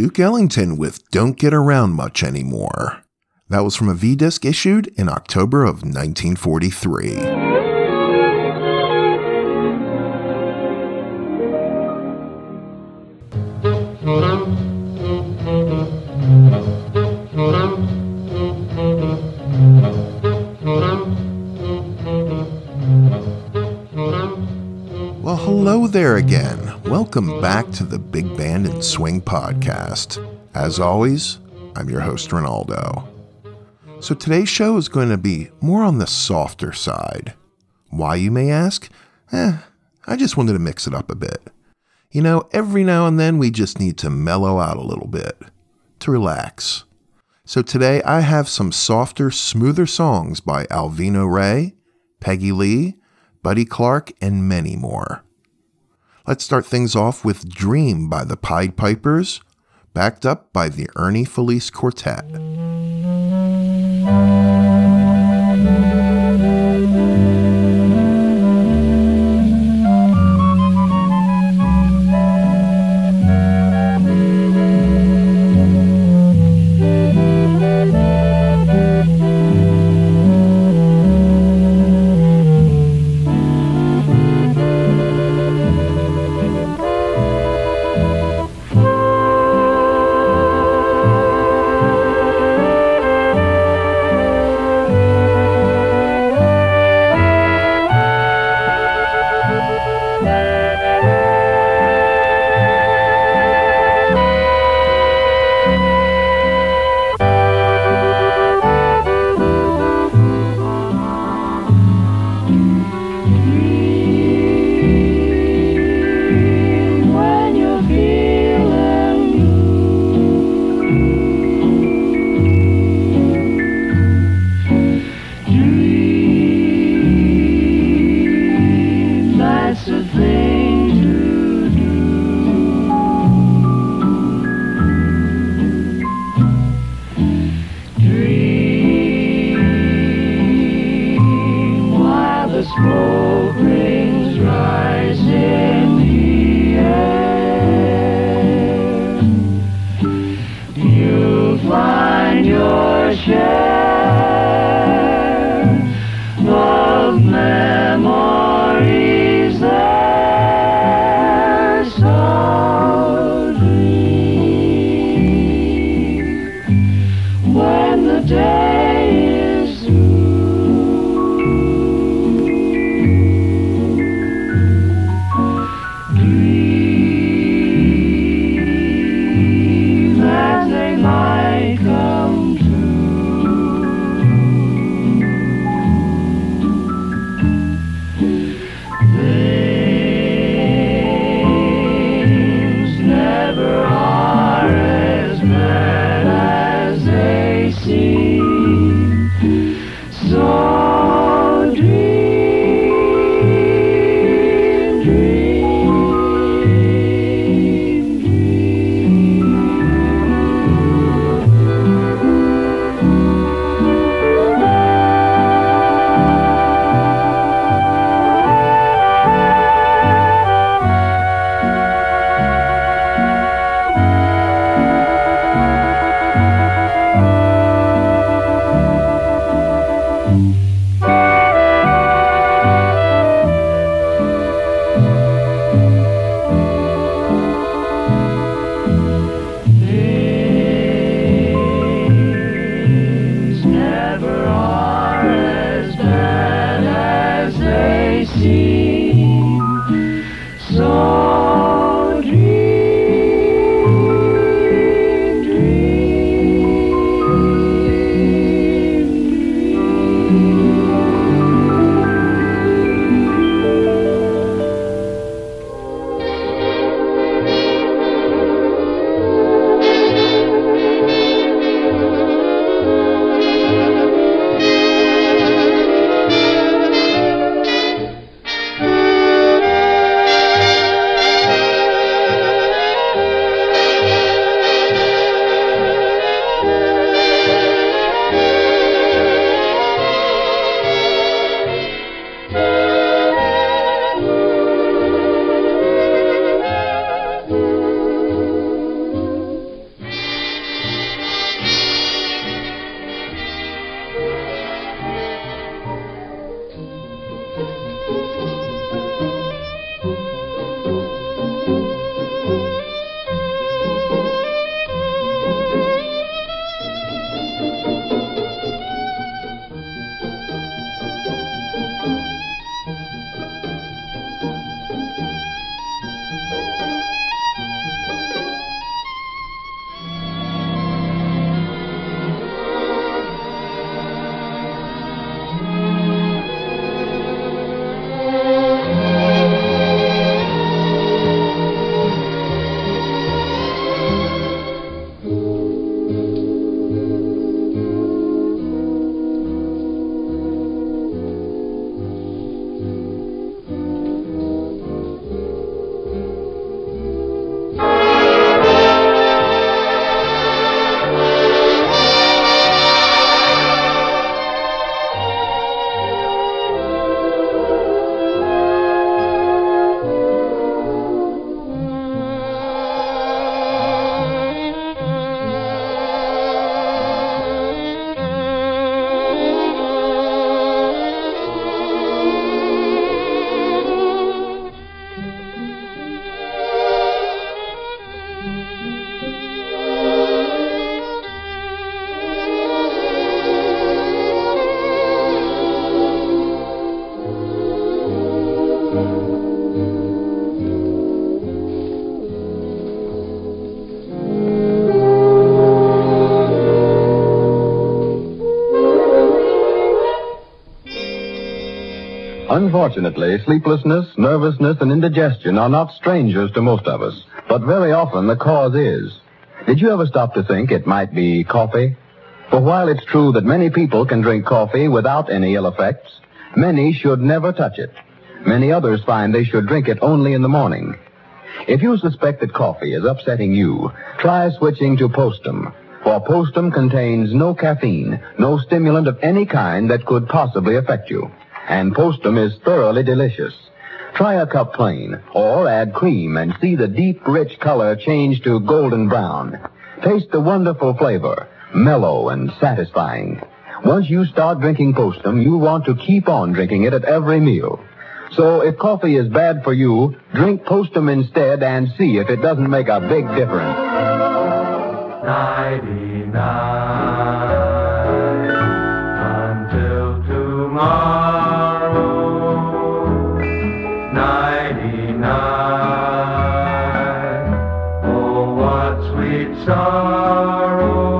Duke Ellington with Don't Get Around Much Anymore. That was from a V disc issued in October of 1943. Welcome back to the Big Band and Swing Podcast. As always, I'm your host, Ronaldo. So today's show is going to be more on the softer side. Why, you may ask? Eh, I just wanted to mix it up a bit. You know, every now and then we just need to mellow out a little bit, to relax. So today I have some softer, smoother songs by Alvino Rey, Peggy Lee, Buddy Clark, and many more. Let's start things off with Dream by the Pied Pipers, backed up by the Ernie Felice Quartet. Unfortunately, sleeplessness, nervousness, and indigestion are not strangers to most of us, but very often the cause is. Did you ever stop to think it might be coffee? For while it's true that many people can drink coffee without any ill effects, many should never touch it. Many others find they should drink it only in the morning. If you suspect that coffee is upsetting you, try switching to Postum. For Postum contains no caffeine, no stimulant of any kind that could possibly affect you. And Postum is thoroughly delicious. Try a cup plain, or add cream and see the deep, rich color change to golden brown. Taste the wonderful flavor, mellow and satisfying. Once you start drinking Postum, you'll want to keep on drinking it at every meal. So if coffee is bad for you, drink Postum instead and see if it doesn't make a big difference. Ninety-nine until tomorrow. Sweet sorrow.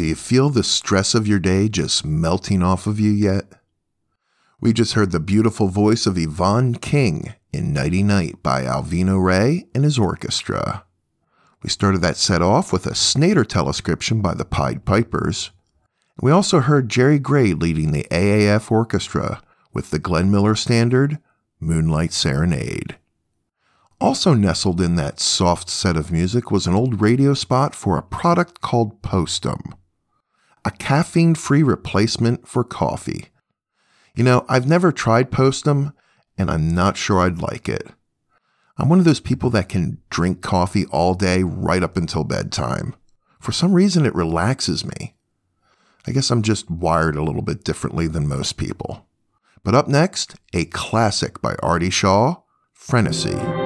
Do you feel the stress of your day just melting off of you yet? We just heard the beautiful voice of Yvonne King in Nighty Night by Alvino Rey and his orchestra. We started that set off with a Snader telescription by the Pied Pipers. We also heard Jerry Gray leading the AAF orchestra with the Glenn Miller standard, Moonlight Serenade. Also nestled in that soft set of music was an old radio spot for a product called Postum, a caffeine free replacement for coffee. You know, I've never tried Postum, and I'm not sure I'd like it. I'm one of those people that can drink coffee all day right up until bedtime. For some reason, it relaxes me. I guess I'm just wired a little bit differently than most people. But up next, a classic by Artie Shaw, Frenesi.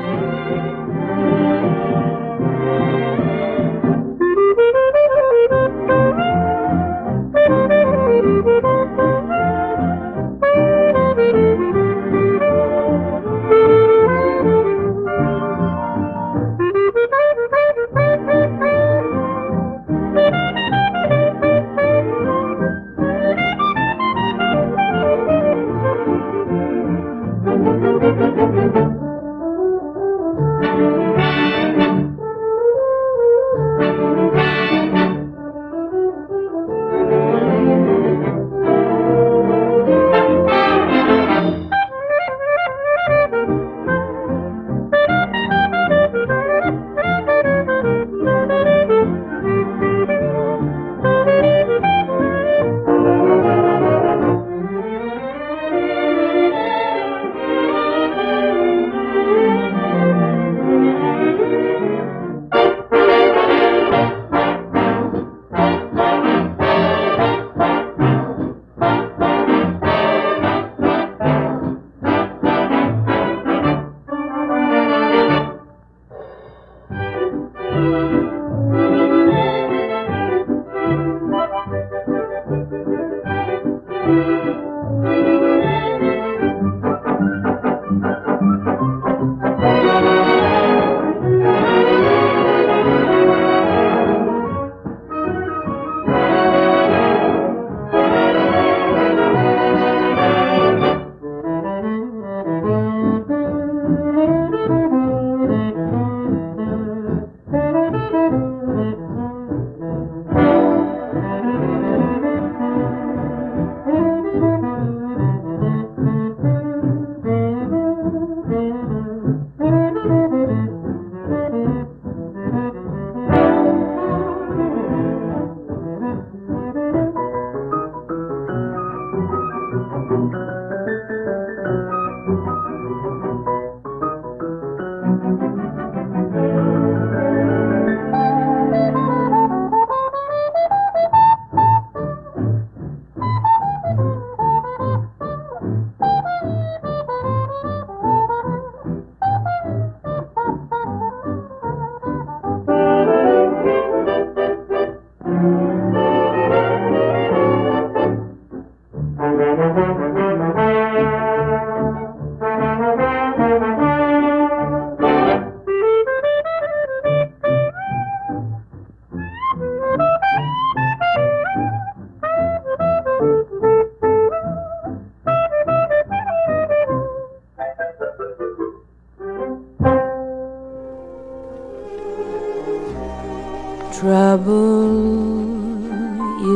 Trouble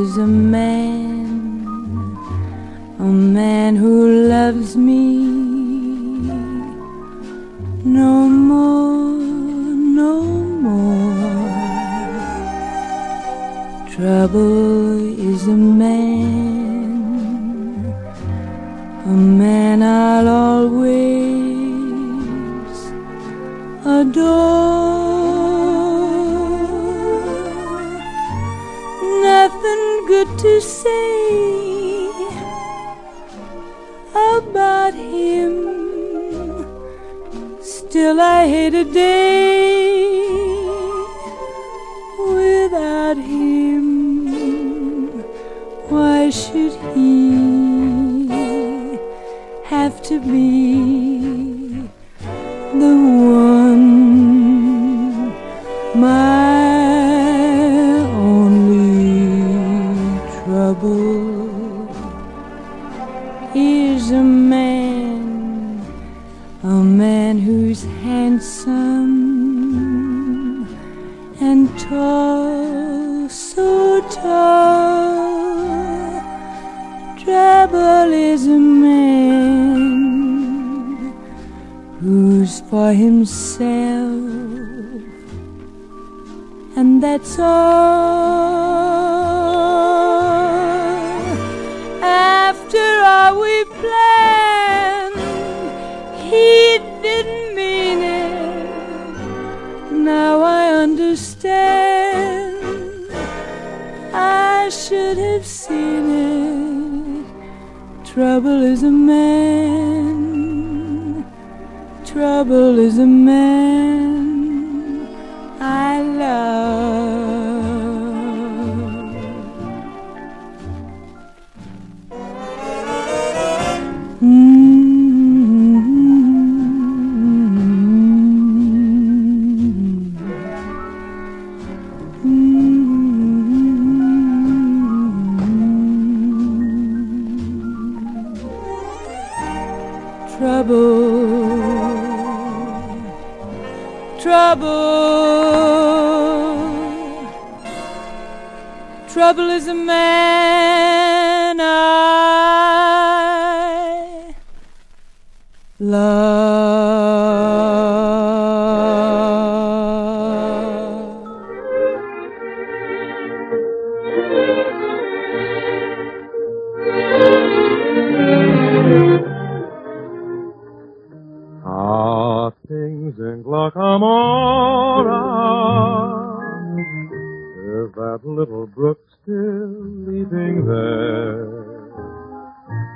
is a man, a man who loves me no more, no more. Trouble is a man, a man I'll always adore. Still, I hate a day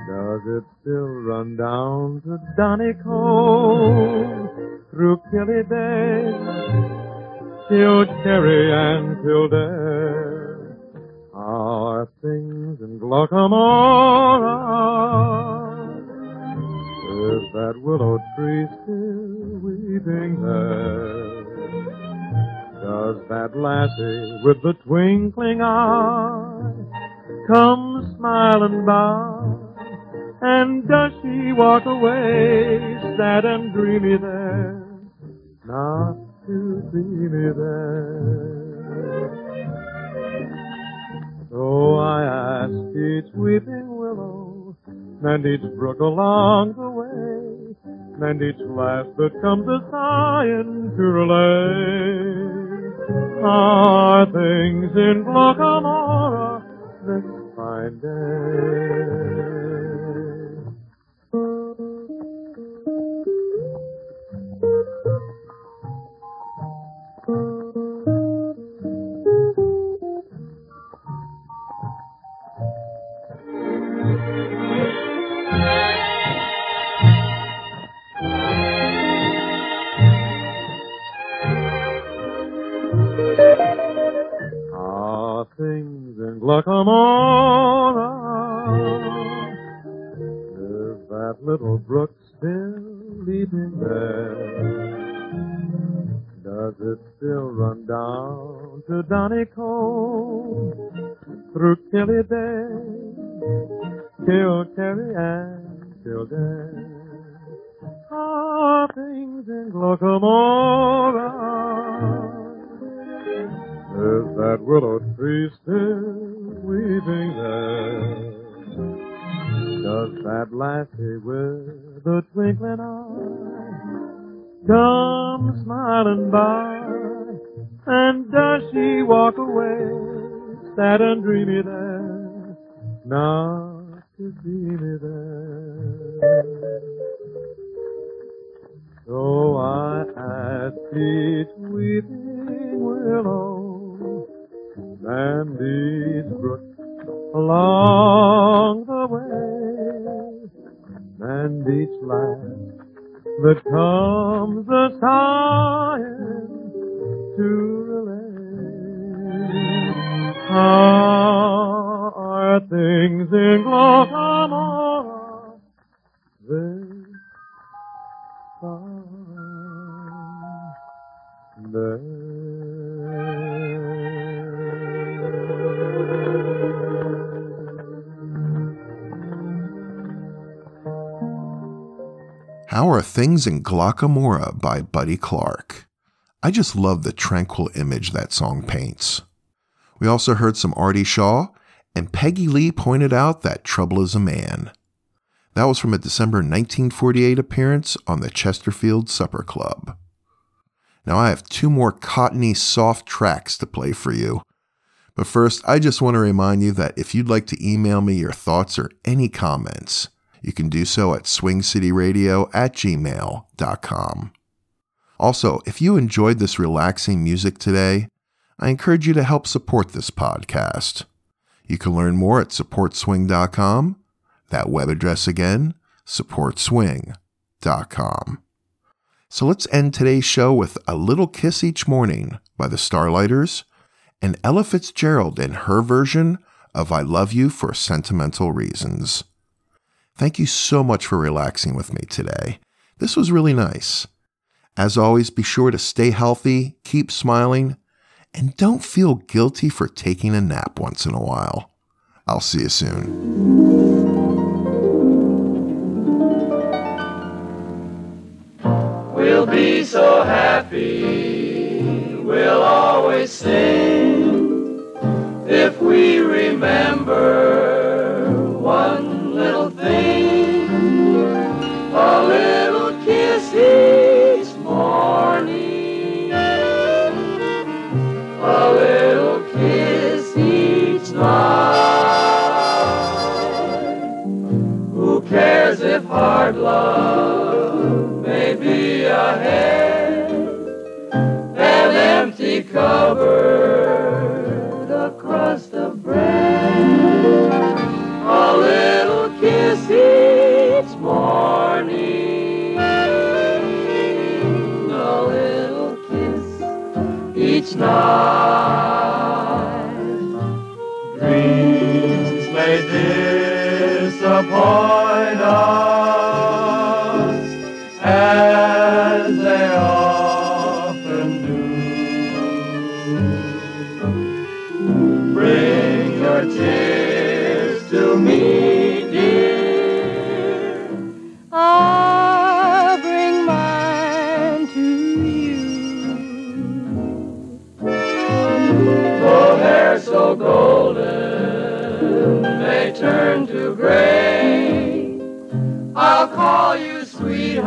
Does it still run down to Donegal through Killybeg, till Cherry and Kildare? Are things in Glocca Morra? Is that willow tree still weeping there? Does that lassie with the twinkling eye come smiling by? And does she walk away sad and dreamy there? Not to see me there. So I ask each weeping willow and each brook along the way, and each lass that comes a sighing to relay. Are things in Glocca Morra this fine day? The twinkling eye come smiling by? And does she walk away, sad and dreamy there, not to see me there? So I ask each weeping willow and these brooks along the way, and each laugh that comes a sighing to relate. How are things in Glocca Morra? They How Are Things in Glocca Morra by Buddy Clark. I just love the tranquil image that song paints. We also heard some Artie Shaw, and Peggy Lee pointed out that Trouble is a Man. That was from a December 1948 appearance on the Chesterfield Supper Club. Now I have two more cottony soft tracks to play for you. But first, I just want to remind you that if you'd like to email me your thoughts or any comments, you can do so at swingcityradio at gmail.com. Also, if you enjoyed this relaxing music today, I encourage you to help support this podcast. You can learn more at supportswing.com. That web address again, supportswing.com. So let's end today's show with A Little Kiss Each Morning by the Starlighters and Ella Fitzgerald in her version of I Love You for Sentimental Reasons. Thank you so much for relaxing with me today. This was really nice. As always, be sure to stay healthy, keep smiling, and don't feel guilty for taking a nap once in a while. I'll see you soon. We'll be so happy, we'll always sing if we remember hard love may be ahead? An empty cupboard, a crust of bread, a little each night. Dreams may disappoint us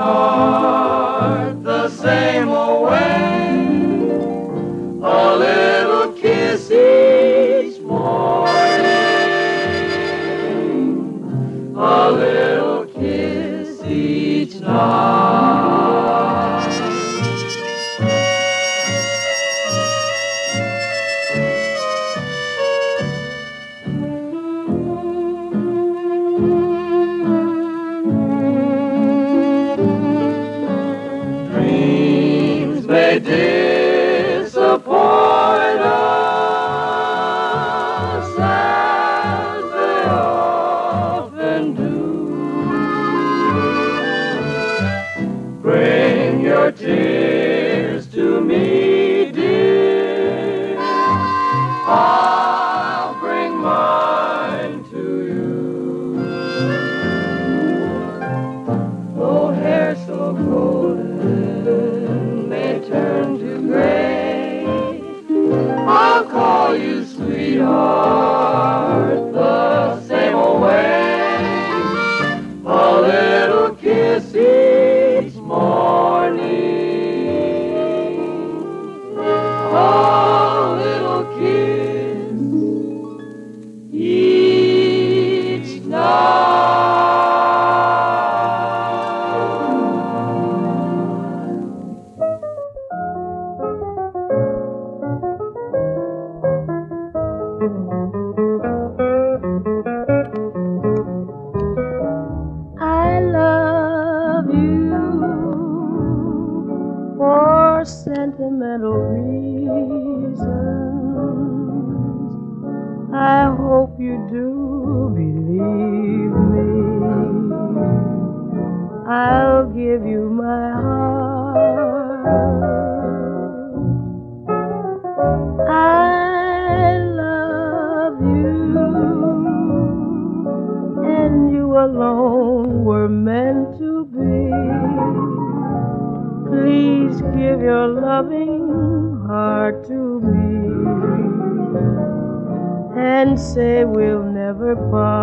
nós.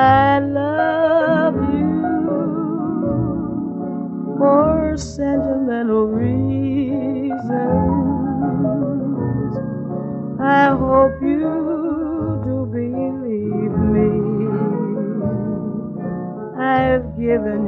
I love you for sentimental reasons. I hope you do believe me. I've given